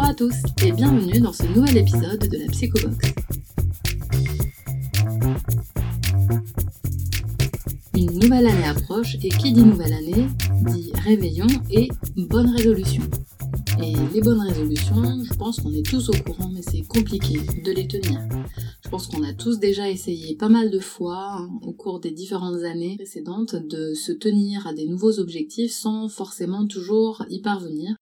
Bonjour à tous et bienvenue dans ce nouvel épisode de la Psychobox. Une nouvelle année approche et qui dit nouvelle année dit réveillon et bonne résolution. Et les bonnes résolutions, je pense qu'on est tous au courant, mais c'est compliqué de les tenir. Je pense qu'on a tous déjà essayé pas mal de fois hein, au cours des différentes années précédentes de se tenir à des nouveaux objectifs sans forcément toujours y parvenir,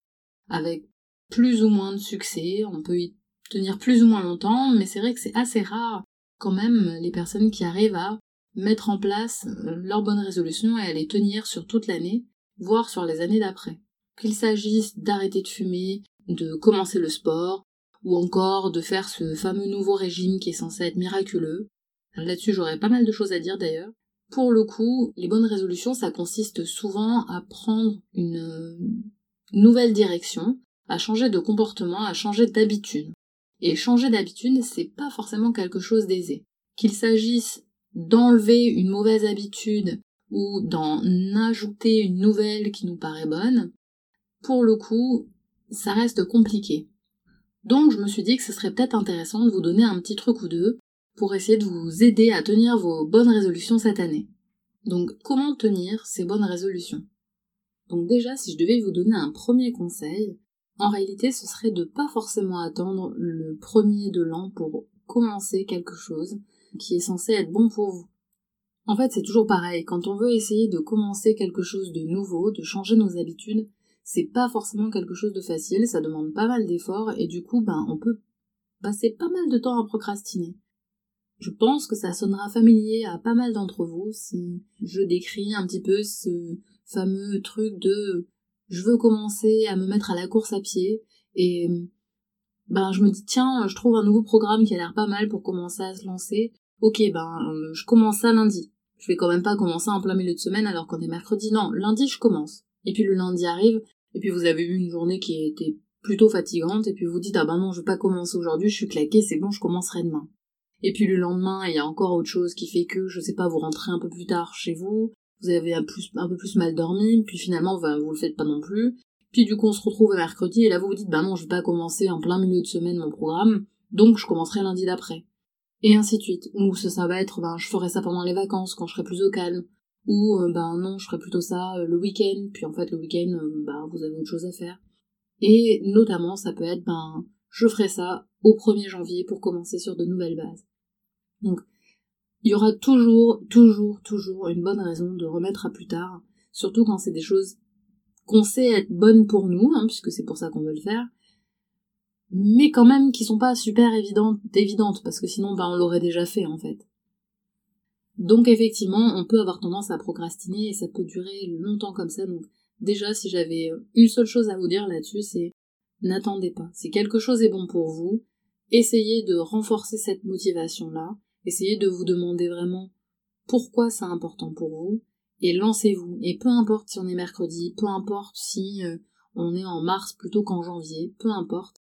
avec plus ou moins de succès, on peut y tenir plus ou moins longtemps, mais c'est vrai que c'est assez rare quand même les personnes qui arrivent à mettre en place euh, leurs bonnes résolutions et à les tenir sur toute l'année, voire sur les années d'après qu'il s'agisse d'arrêter de fumer, de commencer le sport, ou encore de faire ce fameux nouveau régime qui est censé être miraculeux. Là-dessus, j'aurais pas mal de choses à dire d'ailleurs. Pour le coup, les bonnes résolutions, ça consiste souvent à prendre une nouvelle direction, à changer de comportement, à changer d'habitude. Et changer d'habitude, c'est pas forcément quelque chose d'aisé. Qu'il s'agisse d'enlever une mauvaise habitude ou d'en ajouter une nouvelle qui nous paraît bonne, pour le coup, ça reste compliqué. Donc je me suis dit que ce serait peut-être intéressant de vous donner un petit truc ou deux pour essayer de vous aider à tenir vos bonnes résolutions cette année. Donc comment tenir ces bonnes résolutions? Donc déjà, si je devais vous donner un premier conseil, en réalité ce serait de pas forcément attendre le premier de l'an pour commencer quelque chose qui est censé être bon pour vous. En fait, c'est toujours pareil, quand on veut essayer de commencer quelque chose de nouveau, de changer nos habitudes, c'est pas forcément quelque chose de facile, ça demande pas mal d'efforts et du coup, ben, on peut passer pas mal de temps à procrastiner. Je pense que ça sonnera familier à pas mal d'entre vous si je décris un petit peu ce fameux truc de je veux commencer à me mettre à la course à pied. Et ben je me dis tiens je trouve un nouveau programme qui a l'air pas mal pour commencer à se lancer. Ok ben je commence ça lundi. Je vais quand même pas commencer en plein milieu de semaine alors qu'on est mercredi. Non lundi je commence. Et puis le lundi arrive. Et puis vous avez eu une journée qui était plutôt fatigante, et puis vous dites ah ben non je vais pas commencer aujourd'hui, je suis claqué, c'est bon, je commencerai demain. Et puis le lendemain, il y a encore autre chose qui fait que, je sais pas, vous rentrez un peu plus tard chez vous, vous avez un, peu plus mal dormi, puis finalement vous le faites pas non plus. Puis du coup on se retrouve mercredi et là vous vous dites bah non je vais pas commencer en plein milieu de semaine mon programme, donc je commencerai lundi d'après. Et ainsi de suite. Ou ça, ça va être ben je ferai ça pendant les vacances quand je serai plus au calme ou euh, ben non, je ferai plutôt ça euh, le week-end, puis en fait le week-end, euh, ben vous avez autre chose à faire. Et notamment, ça peut être, ben, je ferai ça au 1er janvier pour commencer sur de nouvelles bases. Donc, il y aura toujours, toujours, toujours une bonne raison de remettre à plus tard, surtout quand c'est des choses qu'on sait être bonnes pour nous, hein, puisque c'est pour ça qu'on veut le faire, mais quand même qui sont pas super évidentes, évidentes, parce que sinon, ben, on l'aurait déjà fait, en fait. Donc effectivement, on peut avoir tendance à procrastiner et ça peut durer longtemps comme ça. Donc déjà, si j'avais une seule chose à vous dire là-dessus, c'est n'attendez pas. Si quelque chose est bon pour vous, essayez de renforcer cette motivation-là, essayez de vous demander vraiment pourquoi c'est important pour vous, et lancez-vous. Et peu importe si on est mercredi, peu importe si euh, on est en mars plutôt qu'en janvier, peu importe,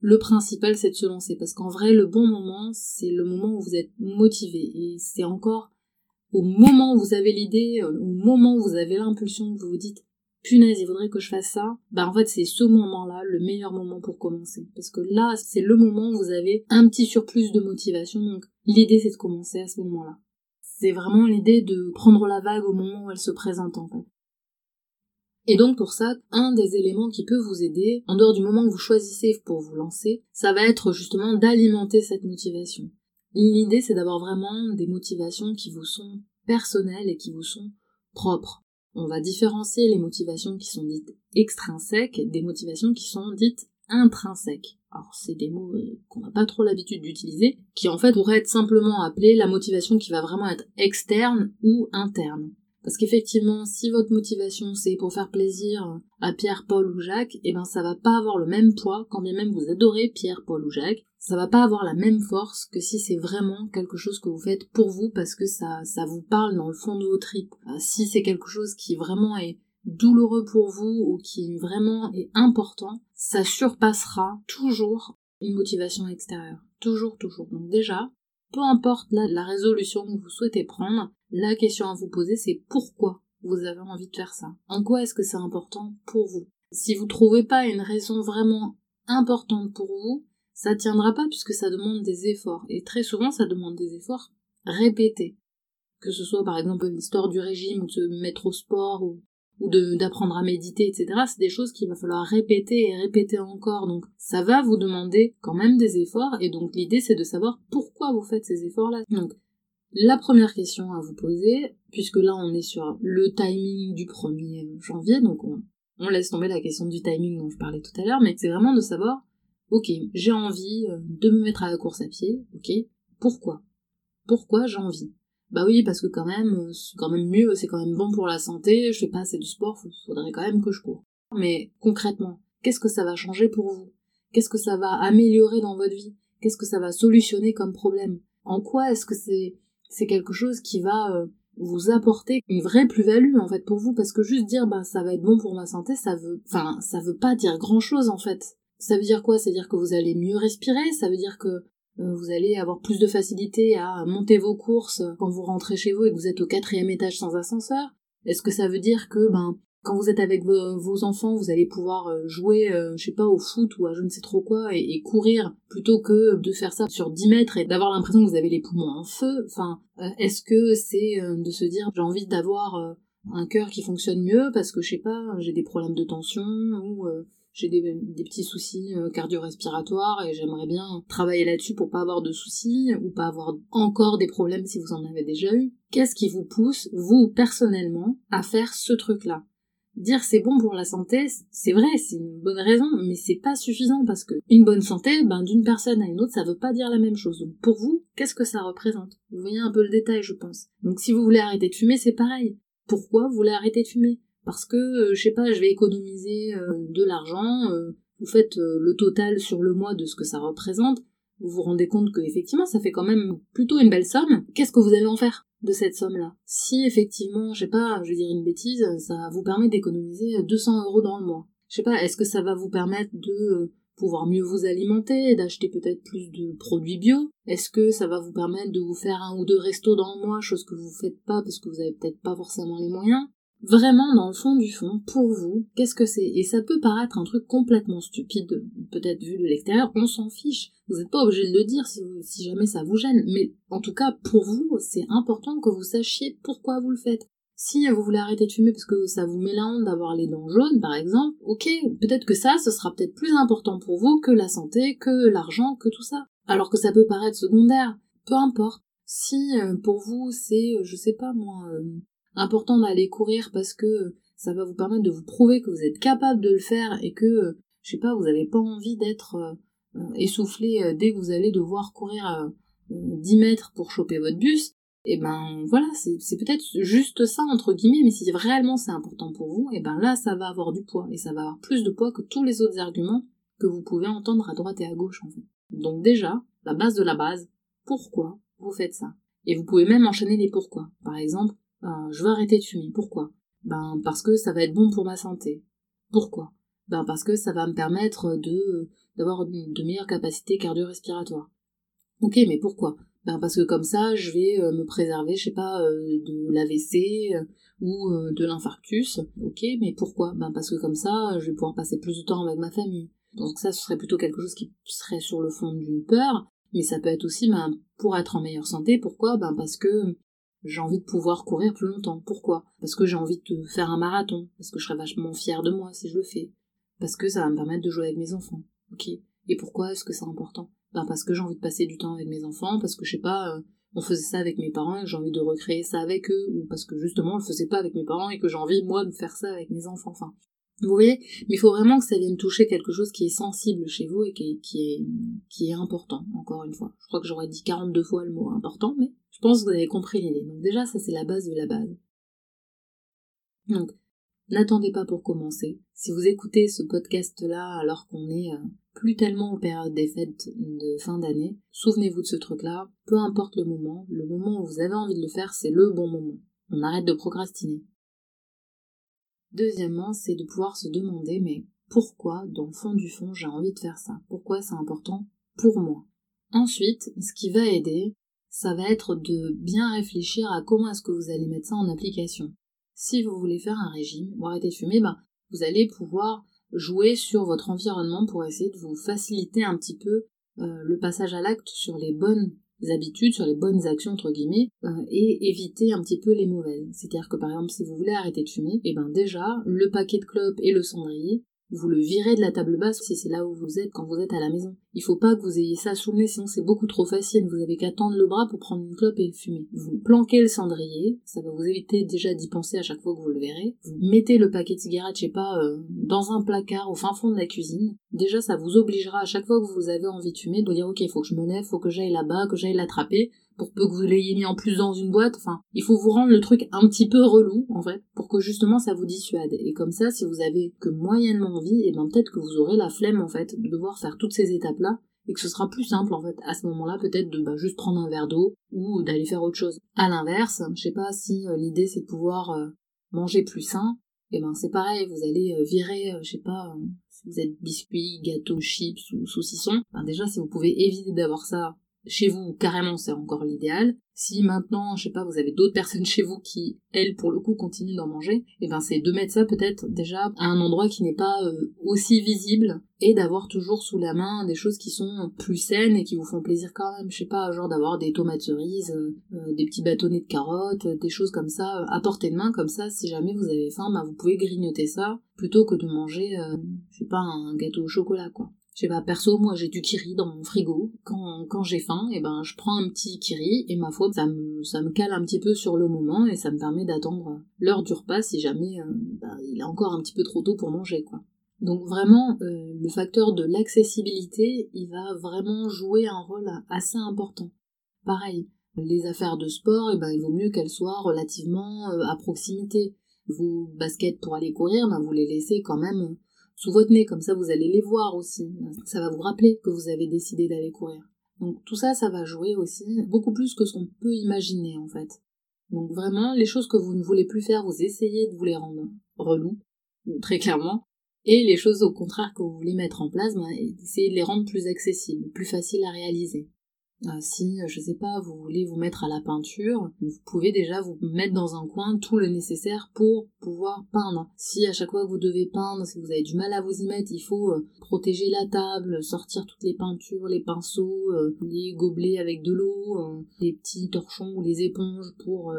le principal c'est de se lancer parce qu'en vrai le bon moment c'est le moment où vous êtes motivé et c'est encore au moment où vous avez l'idée, euh, au moment où vous avez l'impulsion, vous vous dites punaise, il faudrait que je fasse ça, bah en fait c'est ce moment-là le meilleur moment pour commencer. Parce que là, c'est le moment où vous avez un petit surplus de motivation, donc l'idée c'est de commencer à ce moment-là. C'est vraiment l'idée de prendre la vague au moment où elle se présente en fait. Et donc pour ça, un des éléments qui peut vous aider, en dehors du moment que vous choisissez pour vous lancer, ça va être justement d'alimenter cette motivation. L'idée c'est d'avoir vraiment des motivations qui vous sont personnelles et qui vous sont propres. On va différencier les motivations qui sont dites extrinsèques des motivations qui sont dites intrinsèques. Alors c'est des mots euh, qu'on n'a pas trop l'habitude d'utiliser, qui en fait pourraient être simplement appelés la motivation qui va vraiment être externe ou interne. Parce qu'effectivement, si votre motivation c'est pour faire plaisir à Pierre, Paul ou Jacques, eh ben ça va pas avoir le même poids, quand bien même vous adorez Pierre, Paul ou Jacques, ça va pas avoir la même force que si c'est vraiment quelque chose que vous faites pour vous parce que ça, ça vous parle dans le fond de vos tripes. Euh, si c'est quelque chose qui vraiment est douloureux pour vous ou qui vraiment est important, ça surpassera toujours une motivation extérieure. Toujours, toujours. Donc déjà, peu importe la, résolution que vous souhaitez prendre, la question à vous poser c'est pourquoi vous avez envie de faire ça? En quoi est-ce que c'est important pour vous? Si vous trouvez pas une raison vraiment importante pour vous, ça tiendra pas puisque ça demande des efforts. Et très souvent, ça demande des efforts répétés. Que ce soit par exemple l'histoire du régime ou de se mettre au sport ou, ou d'apprendre à méditer, etc. C'est des choses qu'il va falloir répéter et répéter encore. Donc ça va vous demander quand même des efforts. Et donc l'idée c'est de savoir pourquoi vous faites ces efforts-là. Donc la première question à vous poser, puisque là on est sur le timing du 1er janvier, donc on, on laisse tomber la question du timing dont je parlais tout à l'heure, mais c'est vraiment de savoir, ok, j'ai envie euh, de me mettre à la course à pied, ok, pourquoi? Pourquoi j'ai envie? Bah oui, parce que quand même, euh, c'est quand même mieux, c'est quand même bon pour la santé, je fais pas assez de sport, faudrait quand même que je cours. Mais concrètement, qu'est-ce que ça va changer pour vous? Qu'est-ce que ça va améliorer dans votre vie? Qu'est-ce que ça va solutionner comme problème? En quoi est-ce que c'est c'est quelque chose qui va euh, vous apporter une vraie plus-value en fait pour vous? Parce que juste dire bah ça va être bon pour ma santé ça veut enfin ça veut pas dire grand chose en fait. Ça veut dire quoi? C'est dire que vous allez mieux respirer? Ça veut dire que vous allez avoir plus de facilité à monter vos courses quand vous rentrez chez vous et que vous êtes au quatrième étage sans ascenseur est-ce que ça veut dire que ben quand vous êtes avec vos, enfants, vous allez pouvoir euh, jouer, euh, je sais pas, au foot ou à je ne sais trop quoi, et, courir plutôt que de faire ça sur 10 mètres et d'avoir l'impression que vous avez les poumons en feu? Enfin, euh, est-ce que c'est de se dire j'ai envie d'avoir un cœur qui fonctionne mieux parce que je sais pas, j'ai des problèmes de tension ou j'ai des, petits soucis cardio-respiratoires et j'aimerais bien travailler là-dessus pour pas avoir de soucis ou pas avoir encore des problèmes si vous en avez déjà eu. Qu'est-ce qui vous pousse, vous personnellement, à faire ce truc-là? Dire c'est bon pour la santé, c'est vrai, c'est une bonne raison, mais c'est pas suffisant parce que une bonne santé, ben d'une personne à une autre, ça veut pas dire la même chose. Pour vous, qu'est-ce que ça représente? Vous voyez un peu le détail, je pense. Donc si vous voulez arrêter de fumer, c'est pareil. Pourquoi vous voulez arrêter de fumer? Parce que euh, je sais pas, je vais économiser euh, de l'argent. Euh, vous faites le total sur le mois de ce que ça représente. Vous vous rendez compte que effectivement, ça fait quand même plutôt une belle somme. Qu'est-ce que vous allez en faire de cette somme-là? Si effectivement, je sais pas, je vais dire une bêtise, ça vous permet d'économiser 200 euros dans le mois. Je sais pas, est-ce que ça va vous permettre de pouvoir mieux vous alimenter, d'acheter peut-être plus de produits bio? Est-ce que ça va vous permettre de vous faire un ou deux restos dans le mois, chose que vous faites pas parce que vous avez peut-être pas forcément les moyens? Vraiment dans le fond du fond, pour vous, qu'est-ce que c'est? Et ça peut paraître un truc complètement stupide, peut-être vu de l'extérieur, on s'en fiche. Vous n'êtes pas obligé de le dire si, jamais ça vous gêne, mais en tout cas, pour vous, c'est important que vous sachiez pourquoi vous le faites. Si vous voulez arrêter de fumer parce que ça vous met la honte d'avoir les dents jaunes, par exemple, ok, peut-être que ça, ce sera peut-être plus important pour vous que la santé, que l'argent, que tout ça. Alors que ça peut paraître secondaire, peu importe. Si euh, pour vous c'est, euh, je sais pas moi, euh, important d'aller courir parce que ça va vous permettre de vous prouver que vous êtes capable de le faire et que, je sais pas, vous n'avez pas envie d'être euh, euh, essoufflé euh, dès que vous allez devoir courir 10 mètres pour choper votre bus, et ben voilà, c'est peut-être juste ça entre guillemets, mais si réellement c'est important pour vous, et ben là ça va avoir du poids, et ça va avoir plus de poids que tous les autres arguments que vous pouvez entendre à droite et à gauche en fait. Donc déjà, la base de la base, pourquoi vous faites ça? Et vous pouvez même enchaîner les pourquoi. Par exemple, ben, je veux arrêter de fumer. Pourquoi? Ben parce que ça va être bon pour ma santé. Pourquoi? Ben parce que ça va me permettre de d'avoir de meilleures capacités cardio-respiratoires. Ok, mais pourquoi? Ben parce que comme ça, je vais euh, me préserver, je sais pas, euh, de l'AVC euh, ou de l'infarctus. Ok, mais pourquoi? Ben parce que comme ça, je vais pouvoir passer plus de temps avec ma famille. Donc ça, ce serait plutôt quelque chose qui serait sur le fond d'une peur, mais ça peut être aussi ben, pour être en meilleure santé. Pourquoi? Ben parce que j'ai envie de pouvoir courir plus longtemps. Pourquoi? Parce que j'ai envie de faire un marathon, parce que je serais vachement fière de moi si je le fais, parce que ça va me permettre de jouer avec mes enfants. Ok? Et pourquoi est-ce que c'est important? Ben parce que j'ai envie de passer du temps avec mes enfants, parce que je sais pas, euh, on faisait ça avec mes parents et j'ai envie de recréer ça avec eux, ou parce que justement on le faisait pas avec mes parents et que j'ai envie moi de faire ça avec mes enfants. Enfin, vous voyez Mais il faut vraiment que ça vienne toucher quelque chose qui est sensible chez vous et qui est, important, encore une fois. Je crois que j'aurais dit 42 fois le mot important, mais je pense que vous avez compris l'idée. Donc déjà, ça c'est la base de la base. Donc, n'attendez pas pour commencer. Si vous écoutez ce podcast-là alors qu'on est euh, plus tellement en période des fêtes de fin d'année, souvenez-vous de ce truc-là. Peu importe le moment, le moment où vous avez envie de le faire, c'est le bon moment. On arrête de procrastiner. Deuxièmement, c'est de pouvoir se demander mais pourquoi, dans le fond du fond, j'ai envie de faire ça? Pourquoi c'est important pour moi? Ensuite, ce qui va aider, ça va être de bien réfléchir à comment est-ce que vous allez mettre ça en application. Si vous voulez faire un régime ou arrêter de fumer, ben, vous allez pouvoir jouer sur votre environnement pour essayer de vous faciliter un petit peu euh, le passage à l'acte sur les bonnes habitudes, sur les bonnes actions entre guillemets, euh, et éviter un petit peu les mauvaises. C'est-à-dire que par exemple si vous voulez arrêter de fumer, et eh ben déjà le paquet de clopes et le cendrier, vous le virez de la table basse si c'est là où vous êtes quand vous êtes à la maison. Il faut pas que vous ayez ça sous le nez, sinon c'est beaucoup trop facile. Vous avez qu'à tendre le bras pour prendre une clope et fumer. Vous planquez le cendrier, ça va vous éviter déjà d'y penser à chaque fois que vous le verrez. Vous mettez le paquet de cigarettes, je sais pas, euh, dans un placard au fin fond de la cuisine. Déjà, ça vous obligera à chaque fois que vous avez envie de fumer de dire ok, faut que je me lève, faut que j'aille là-bas, que j'aille l'attraper pour peu que vous l'ayez mis en plus dans une boîte. Enfin, il faut vous rendre le truc un petit peu relou, en fait, pour que justement ça vous dissuade. Et comme ça, si vous avez que moyennement envie, et eh ben peut-être que vous aurez la flemme, en fait, de devoir faire toutes ces étapes-là, et que ce sera plus simple, en fait, à ce moment-là, peut-être de bah, juste prendre un verre d'eau, ou d'aller faire autre chose. À l'inverse, je sais pas si euh, l'idée c'est de pouvoir euh, manger plus sain, et eh ben c'est pareil, vous allez euh, virer, je sais pas, si vous êtes biscuits, gâteaux, chips ou saucissons, ben déjà si vous pouvez éviter d'avoir ça chez vous, carrément, c'est encore l'idéal. Si maintenant, je sais pas, vous avez d'autres personnes chez vous qui, elles, pour le coup, continuent d'en manger, et eh ben c'est de mettre ça peut-être déjà à un endroit qui n'est pas euh, aussi visible et d'avoir toujours sous la main des choses qui sont plus saines et qui vous font plaisir quand même. Je sais pas, genre d'avoir des tomates cerises, euh, euh, des petits bâtonnets de carottes, des choses comme ça à portée de main, comme ça, si jamais vous avez faim, ben vous pouvez grignoter ça plutôt que de manger, je sais pas, un gâteau au chocolat, quoi. Je sais pas, perso, moi j'ai du kiri dans mon frigo. Quand, quand j'ai faim, et eh ben je prends un petit kiri et ma foi, ça me, ça me cale un petit peu sur le moment et ça me permet d'attendre l'heure du repas si jamais euh, bah, il est encore un petit peu trop tôt pour manger, quoi. Donc vraiment, euh, le facteur de l'accessibilité, il va vraiment jouer un rôle assez important. Pareil, les affaires de sport, eh ben, il vaut mieux qu'elles soient relativement euh, à proximité. Vos baskets pour aller courir, ben, vous les laissez quand même sous votre nez, comme ça vous allez les voir aussi. Ça va vous rappeler que vous avez décidé d'aller courir. Donc tout ça, ça va jouer aussi beaucoup plus que ce qu'on peut imaginer en fait. Donc vraiment, les choses que vous ne voulez plus faire, vous essayez de vous les rendre relous, très clairement. Et les choses au contraire que vous voulez mettre en place, ben, essayez de les rendre plus accessibles, plus faciles à réaliser. Euh, si, je sais pas, vous voulez vous mettre à la peinture, vous pouvez déjà vous mettre dans un coin tout le nécessaire pour pouvoir peindre. Si à chaque fois que vous devez peindre, si vous avez du mal à vous y mettre, il faut euh, protéger la table, sortir toutes les peintures, les pinceaux, euh, les gobelets avec de l'eau, les petits torchons ou les éponges pour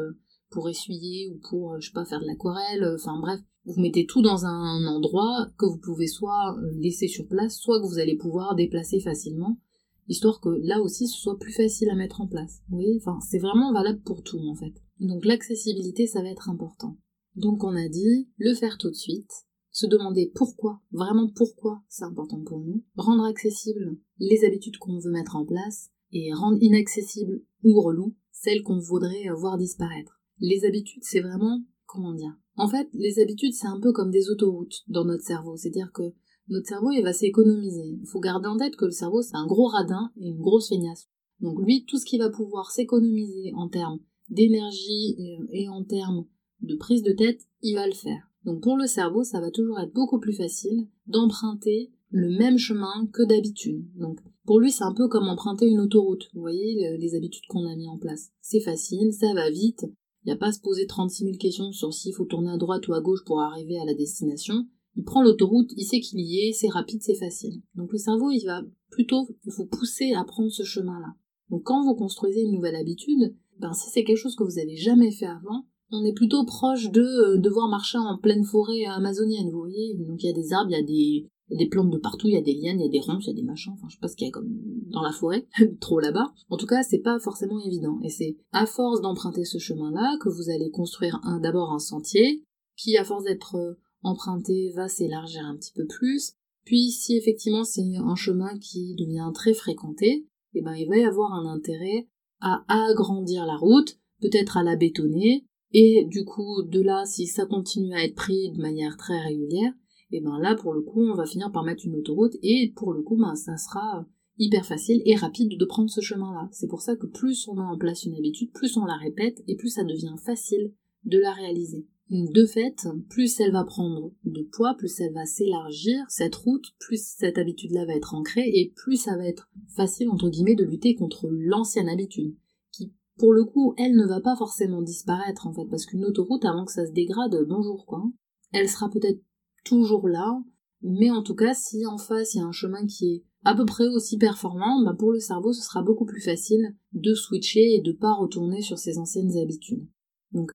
pour essuyer ou pour je sais pas faire de l'aquarelle, enfin bref, vous mettez tout dans un endroit que vous pouvez soit laisser sur place, soit que vous allez pouvoir déplacer facilement histoire que là aussi ce soit plus facile à mettre en place. Vous voyez, enfin, c'est vraiment valable pour tout en fait. Donc l'accessibilité, ça va être important. Donc on a dit le faire tout de suite, se demander pourquoi, vraiment pourquoi c'est important pour nous, rendre accessible les habitudes qu'on veut mettre en place et rendre inaccessible ou relou celles qu'on voudrait voir disparaître. Les habitudes, c'est vraiment, comment dire? En fait, les habitudes, c'est un peu comme des autoroutes dans notre cerveau, c'est-à-dire que notre cerveau il va s'économiser. Il faut garder en tête que le cerveau c'est un gros radin et une grosse feignasse. Donc lui, tout ce qui va pouvoir s'économiser en termes d'énergie et, en termes de prise de tête, il va le faire. Donc pour le cerveau, ça va toujours être beaucoup plus facile d'emprunter le même chemin que d'habitude. Donc pour lui, c'est un peu comme emprunter une autoroute. Vous voyez les habitudes qu'on a mis en place. C'est facile, ça va vite. Il n'y a pas à se poser 36 000 questions sur s'il faut tourner à droite ou à gauche pour arriver à la destination il prend l'autoroute, il sait qu'il y est, c'est rapide, c'est facile. Donc le cerveau, il va plutôt vous pousser à prendre ce chemin-là. Donc quand vous construisez une nouvelle habitude, ben si c'est quelque chose que vous n'avez jamais fait avant, on est plutôt proche de euh, devoir marcher en pleine forêt amazonienne, vous voyez. Donc il y a des arbres, il y a des, des plantes de partout, il y a des lianes, il y a des ronces, il y a des machins, enfin je sais pas ce qu'il y a comme dans la forêt, trop là-bas. En tout cas, c'est pas forcément évident. Et c'est à force d'emprunter ce chemin-là que vous allez construire d'abord un sentier, qui à force d'être emprunté va s'élargir un petit peu plus. Puis si effectivement c'est un chemin qui devient très fréquenté, eh ben il va y avoir un intérêt à agrandir la route, peut-être à la bétonner, et du coup de là si ça continue à être pris de manière très régulière, et eh ben là pour le coup on va finir par mettre une autoroute et pour le coup ben ça sera hyper facile et rapide de prendre ce chemin-là. C'est pour ça que plus on met en place une habitude, plus on la répète et plus ça devient facile de la réaliser. De fait, plus elle va prendre de poids, plus elle va s'élargir, cette route, plus cette habitude-là va être ancrée, et plus ça va être facile, entre guillemets, de lutter contre l'ancienne habitude, qui, pour le coup, elle ne va pas forcément disparaître, en fait, parce qu'une autoroute, avant que ça se dégrade, bonjour, quoi. Elle sera peut-être toujours là, Mais en tout cas, si en face il y a un chemin qui est à peu près aussi performant, bah pour le cerveau ce sera beaucoup plus facile de switcher et de pas retourner sur ses anciennes habitudes. Donc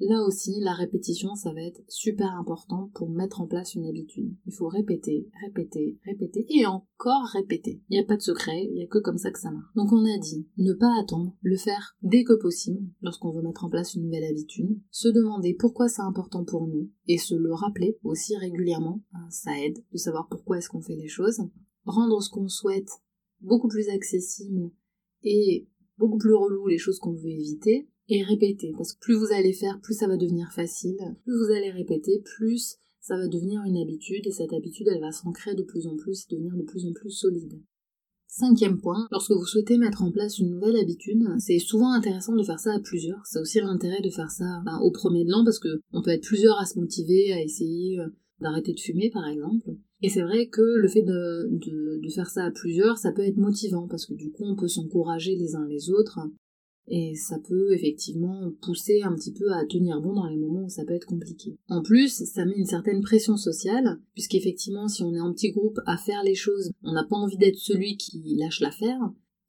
Là aussi, la répétition, ça va être super important pour mettre en place une habitude. Il faut répéter, répéter, répéter et encore répéter. Il n'y a pas de secret, il n'y a que comme ça que ça marche. Donc on a dit, ne pas attendre, le faire dès que possible, lorsqu'on veut mettre en place une nouvelle habitude, se demander pourquoi c'est important pour nous et se le rappeler aussi régulièrement, hein, ça aide de savoir pourquoi est-ce qu'on fait les choses, rendre ce qu'on souhaite beaucoup plus accessible et beaucoup plus relou les choses qu'on veut éviter, et répéter. Parce que plus vous allez faire, plus ça va devenir facile. Plus vous allez répéter, plus ça va devenir une habitude et cette habitude elle va s'ancrer de plus en plus et devenir de plus en plus solide. Cinquième point, lorsque vous souhaitez mettre en place une nouvelle habitude, c'est souvent intéressant de faire ça à plusieurs. C'est aussi l'intérêt de faire ça ben, au premier de l'an parce que on peut être plusieurs à se motiver, à essayer euh, d'arrêter de fumer par exemple. Et c'est vrai que le fait de, faire ça à plusieurs, ça peut être motivant parce que du coup on peut s'encourager les uns les autres et ça peut effectivement pousser un petit peu à tenir bon dans les moments où ça peut être compliqué. En plus, ça met une certaine pression sociale, puisqu'effectivement, si on est en petit groupe à faire les choses, on n'a pas envie d'être celui qui lâche l'affaire,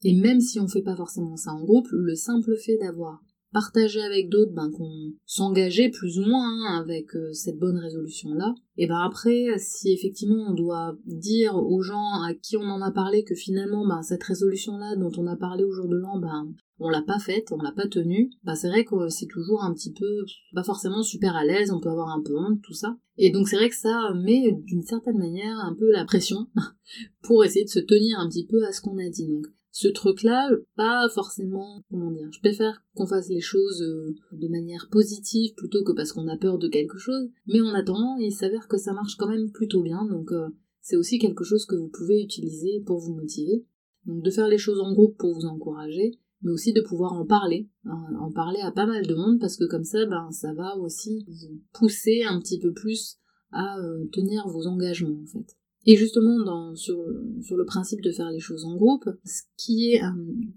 et même si on fait pas forcément ça en groupe, le simple fait d'avoir partager avec d'autres, ben, qu'on s'engageait plus ou moins hein, avec euh, cette bonne résolution là. Et ben après, si effectivement on doit dire aux gens à qui on en a parlé que finalement, ben cette résolution là dont on a parlé au jour de l'an, ben on l'a pas faite, on l'a pas tenue, ben c'est vrai que c'est toujours un petit peu, pas forcément super à l'aise, on peut avoir un peu honte, tout ça. Et donc c'est vrai que ça met d'une certaine manière un peu la pression pour essayer de se tenir un petit peu à ce qu'on a dit. Donc ce truc-là, pas forcément, comment dire, je préfère qu'on fasse les choses euh, de manière positive plutôt que parce qu'on a peur de quelque chose, mais en attendant, il s'avère que ça marche quand même plutôt bien, donc euh, c'est aussi quelque chose que vous pouvez utiliser pour vous motiver. Donc de faire les choses en groupe pour vous encourager, mais aussi de pouvoir en parler, hein, en parler à pas mal de monde, parce que comme ça, ben, ça va aussi vous pousser un petit peu plus à euh, tenir vos engagements, en fait. Et justement, dans, sur, sur le principe de faire les choses en groupe, ce qui est euh,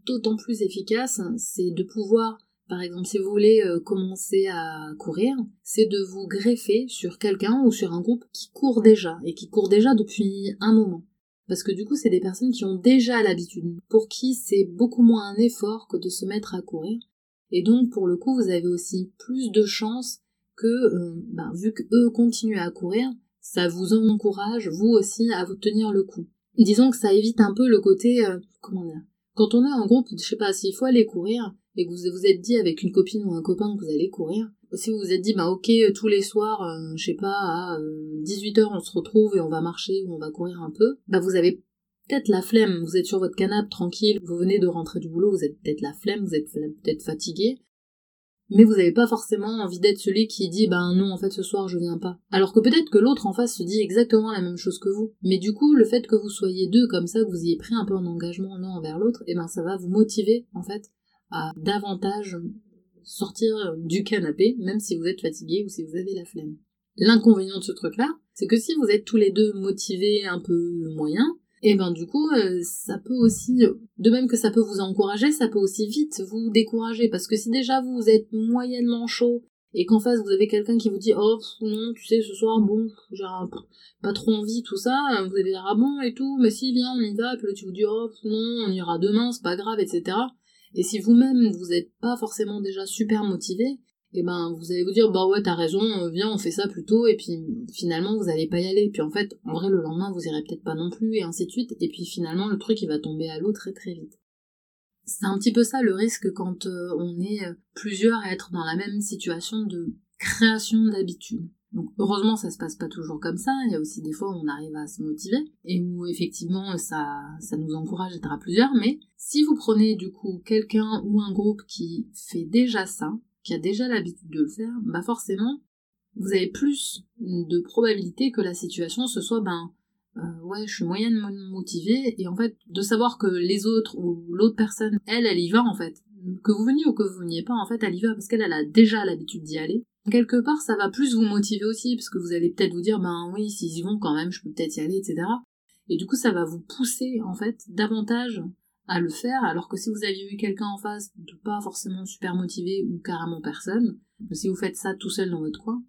d'autant plus efficace, c'est de pouvoir, par exemple, si vous voulez euh, commencer à courir, c'est de vous greffer sur quelqu'un ou sur un groupe qui court déjà, et qui court déjà depuis un moment. Parce que du coup, c'est des personnes qui ont déjà l'habitude, pour qui c'est beaucoup moins un effort que de se mettre à courir. Et donc, pour le coup, vous avez aussi plus de chances que, euh, ben, vu qu'eux continuent à courir, ça vous encourage, vous aussi, à vous tenir le coup. Disons que ça évite un peu le côté, euh, comment dire, quand on est en groupe, je sais pas, s'il faut aller courir, et que vous vous êtes dit avec une copine ou un copain que vous allez courir, si vous vous êtes dit, bah ok, euh, tous les soirs, euh, je sais pas, à 18h on se retrouve et on va marcher ou on va courir un peu, bah vous avez peut-être la flemme, vous êtes sur votre canapé tranquille, vous venez de rentrer du boulot, vous êtes peut-être la flemme, vous êtes peut-être fatigué, mais vous n'avez pas forcément envie d'être celui qui dit ben non en fait ce soir je viens pas. Alors que peut-être que l'autre en face se dit exactement la même chose que vous. Mais du coup le fait que vous soyez deux comme ça, que vous ayez pris un peu en engagement l'un envers l'autre, et eh ben ça va vous motiver en fait à davantage sortir du canapé, même si vous êtes fatigué ou si vous avez la flemme. L'inconvénient de ce truc-là, c'est que si vous êtes tous les deux motivés un peu moyens, et ben du coup euh, ça peut aussi de même que ça peut vous encourager ça peut aussi vite vous décourager. Parce que si déjà vous êtes moyennement chaud et qu'en face vous avez quelqu'un qui vous dit oh non tu sais ce soir bon j'ai pas trop envie tout ça vous allez dire ah bon et tout mais si viens on y va. Puis là tu vous dis oh non on ira demain c'est pas grave etc et si vous-même vous êtes pas forcément déjà super motivé et ben vous allez vous dire bah ouais t'as raison euh, viens on fait ça plus tôt et puis finalement vous allez pas y aller. Puis en fait en vrai le lendemain vous irez peut-être pas non plus et ainsi de suite. Et puis finalement le truc il va tomber à l'eau très très vite. C'est un petit peu ça le risque quand euh, on est euh, plusieurs à être dans la même situation de création d'habitude. Donc heureusement ça se passe pas toujours comme ça, il y a aussi des fois où on arrive à se motiver et où effectivement ça ça nous encourage d'être à plusieurs. Mais si vous prenez du coup quelqu'un ou un groupe qui fait déjà ça, qui a déjà l'habitude de le faire, bah forcément, vous avez plus de probabilité que la situation ce soit ben euh, ouais je suis moyennement motivée et en fait de savoir que les autres ou l'autre personne elle elle y va en fait. Que vous veniez ou que vous veniez pas en fait elle y va parce qu'elle elle a déjà l'habitude d'y aller. Quelque part ça va plus vous motiver aussi parce que vous allez peut-être vous dire ben oui s'ils y vont quand même je peux peut-être y aller etc et du coup ça va vous pousser en fait davantage à le faire, alors que si vous aviez eu quelqu'un en face de pas forcément super motivé ou carrément personne, si vous faites ça tout seul dans votre coin,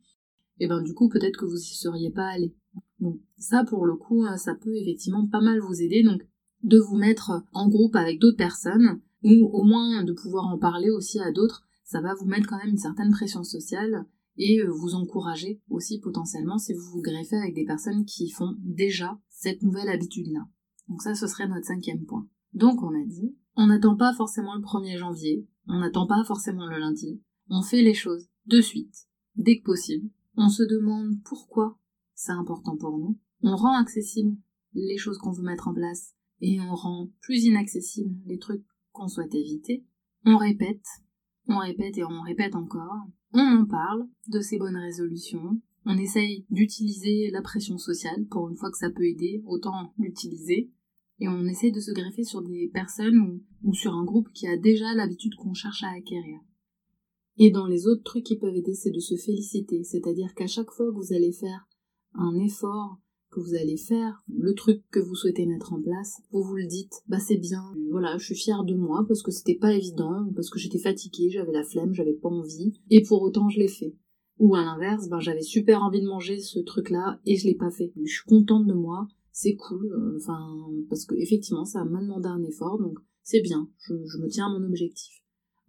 et eh ben du coup peut-être que vous y seriez pas allé. Donc ça, pour le coup, euh, ça peut effectivement pas mal vous aider. Donc de vous mettre en groupe avec d'autres personnes ou au moins de pouvoir en parler aussi à d'autres, ça va vous mettre quand même une certaine pression sociale et euh, vous encourager aussi potentiellement si vous vous greffez avec des personnes qui font déjà cette nouvelle habitude-là. Donc ça, ce serait notre cinquième point. Donc on a dit, on n'attend pas forcément le 1er janvier, on n'attend pas forcément le lundi, on fait les choses de suite, dès que possible. On se demande pourquoi c'est important pour nous. On rend accessible les choses qu'on veut mettre en place et on rend plus inaccessible les trucs qu'on souhaite éviter. On répète, on répète et on répète encore. On en parle de ces bonnes résolutions. On essaye d'utiliser la pression sociale pour une fois que ça peut aider, autant l'utiliser. Et on essaye de se greffer sur des personnes ou, sur un groupe qui a déjà l'habitude qu'on cherche à acquérir. Et dans les autres trucs qui peuvent aider, c'est de se féliciter. C'est-à-dire qu'à chaque fois que vous allez faire un effort, que vous allez faire, le truc que vous souhaitez mettre en place, vous vous le dites, bah c'est bien, voilà, je suis fière de moi parce que c'était pas évident, parce que j'étais fatiguée, j'avais la flemme, j'avais pas envie, et pour autant je l'ai fait. Ou à l'inverse, ben j'avais super envie de manger ce truc-là et je l'ai pas fait. Je suis contente de moi, c'est cool, euh, enfin parce que effectivement ça m'a demandé un effort, donc c'est bien, je, me tiens à mon objectif.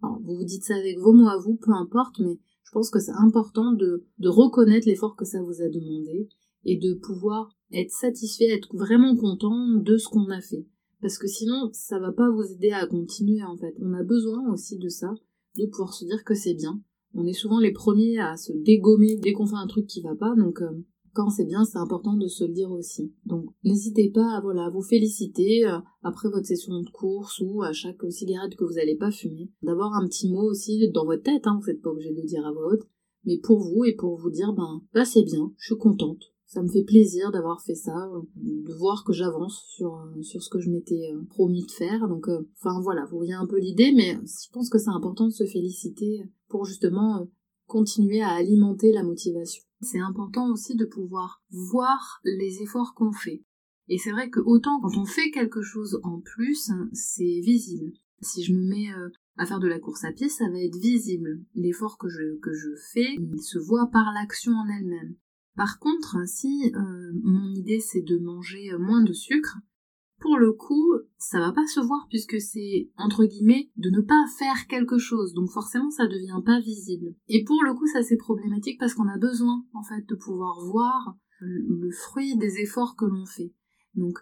Alors, vous vous dites ça avec vos mots à vous, peu importe, mais je pense que c'est important de, de reconnaître l'effort que ça vous a demandé et de pouvoir être satisfait, être vraiment content de ce qu'on a fait. Parce que sinon, ça va pas vous aider à continuer en fait. On a besoin aussi de ça, de pouvoir se dire que c'est bien. On est souvent les premiers à se dégommer dès qu'on fait un truc qui va pas, donc euh, quand c'est bien, c'est important de se le dire aussi. Donc n'hésitez pas à voilà, vous féliciter euh, après votre session de course ou à chaque cigarette que vous n'allez pas fumer. D'avoir un petit mot aussi dans votre tête, hein, vous n'êtes pas obligé de le dire à voix haute, mais pour vous et pour vous dire ben bah c'est bien, je suis contente. Ça me fait plaisir d'avoir fait ça, de voir que j'avance sur, euh, sur ce que je m'étais euh, promis de faire. Donc, enfin voilà, vous voyez un peu l'idée, mais je pense que c'est important de se féliciter pour justement continuer à alimenter la motivation. C'est important aussi de pouvoir voir les efforts qu'on fait. Et c'est vrai que autant quand on fait quelque chose en plus, c'est visible. Si je me mets euh, à faire de la course à pied, ça va être visible. L'effort que je, que je fais, il se voit par l'action en elle-même. Par contre, si euh, mon idée c'est de manger moins de sucre, le coup, ça va pas se voir puisque c'est, entre guillemets, de ne pas faire quelque chose. Donc forcément, ça devient pas visible. Et pour le coup, ça c'est problématique parce qu'on a besoin, en fait, de pouvoir voir le fruit des efforts que l'on fait. Donc,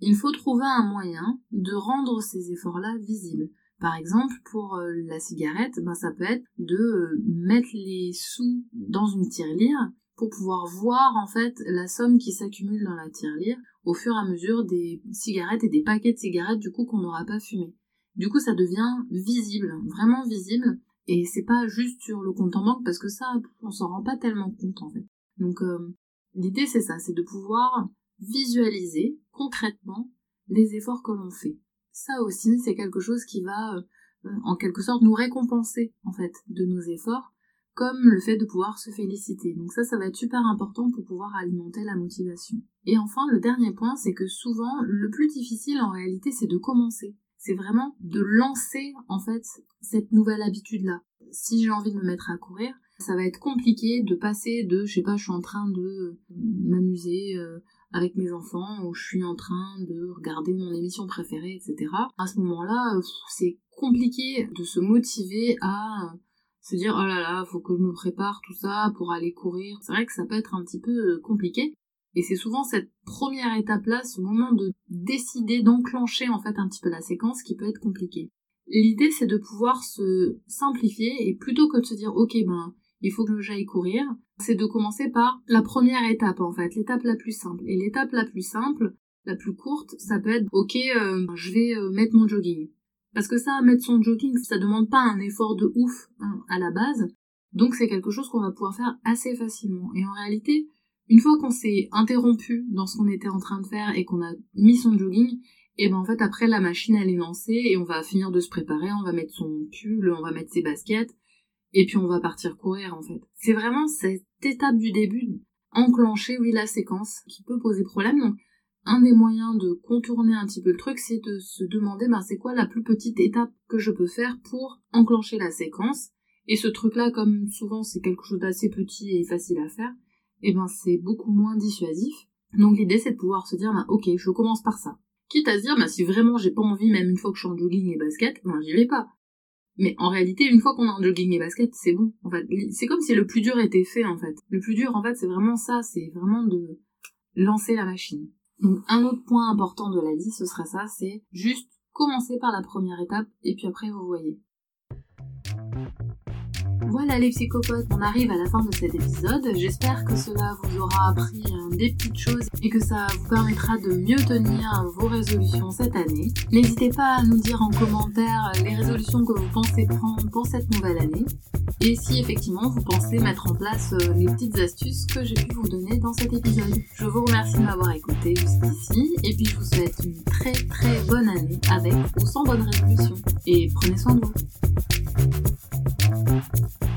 il faut trouver un moyen de rendre ces efforts-là visibles. Par exemple, pour euh, la cigarette, ben, ça peut être de euh, mettre les sous dans une tirelire pour pouvoir voir en fait la somme qui s'accumule dans la tirelire au fur et à mesure des cigarettes et des paquets de cigarettes du coup qu'on n'aura pas fumé. Du coup ça devient visible, vraiment visible, et c'est pas juste sur le compte en banque parce que ça on s'en rend pas tellement compte en fait. Donc euh, l'idée c'est ça, c'est de pouvoir visualiser concrètement les efforts que l'on fait. Ça aussi c'est quelque chose qui va euh, en quelque sorte nous récompenser en fait de nos efforts comme le fait de pouvoir se féliciter. Donc ça, ça va être super important pour pouvoir alimenter la motivation. Et enfin, le dernier point, c'est que souvent, le plus difficile en réalité, c'est de commencer. C'est vraiment de lancer, en fait, cette nouvelle habitude-là. Si j'ai envie de me mettre à courir, ça va être compliqué de passer de, je sais pas, je suis en train de m'amuser euh, avec mes enfants, ou je suis en train de regarder mon émission préférée, etc. À ce moment-là, c'est compliqué de se motiver à se dire oh là là, faut que je me prépare tout ça pour aller courir. C'est vrai que ça peut être un petit peu euh, compliqué. Et c'est souvent cette première étape-là, ce moment de décider, d'enclencher en fait un petit peu la séquence qui peut être compliqué. L'idée c'est de pouvoir se simplifier et plutôt que de se dire ok ben il faut que j'aille courir, c'est de commencer par la première étape en fait, l'étape la plus simple. Et l'étape la plus simple, la plus courte, ça peut être ok euh, je vais euh, mettre mon jogging. Parce que ça, mettre son jogging, ça demande pas un effort de ouf hein, à la base. Donc c'est quelque chose qu'on va pouvoir faire assez facilement. Et en réalité, une fois qu'on s'est interrompu dans ce qu'on était en train de faire et qu'on a mis son jogging, et ben en fait après la machine elle est lancée et on va finir de se préparer, on va mettre son pull, on va mettre ses baskets et puis on va partir courir en fait. C'est vraiment cette étape du début enclencher oui la séquence qui peut poser problème. Un des moyens de contourner un petit peu le truc, c'est de se demander ben, c'est quoi la plus petite étape que je peux faire pour enclencher la séquence? Et ce truc-là, comme souvent c'est quelque chose d'assez petit et facile à faire, eh ben c'est beaucoup moins dissuasif Donc l'idée c'est de pouvoir se dire, bah, ok, je commence par ça. Quitte à se dire, bah, si vraiment j'ai pas envie, même une fois que je suis en jogging et basket, ben j'y vais pas. Mais en réalité, une fois qu'on est en jogging et basket, c'est bon. C'est comme si le plus dur était fait, en fait. Le plus dur, en fait, c'est vraiment ça, c'est vraiment de lancer la machine. Donc, un autre point important de la liste, ce serait ça, c'est juste commencer par la première étape, et puis après, vous voyez. Voilà les psychopathes, on arrive à la fin de cet épisode. J'espère que cela vous aura appris euh, des petites choses et que ça vous permettra de mieux tenir vos résolutions cette année. N'hésitez pas à nous dire en commentaire les résolutions que vous pensez prendre pour cette nouvelle année et si effectivement vous pensez mettre en place euh, les petites astuces que j'ai pu vous donner dans cet épisode. Je vous remercie de m'avoir écouté jusqu'ici et puis je vous souhaite une très très bonne année avec ou sans bonne résolution et prenez soin de vous. Thank you.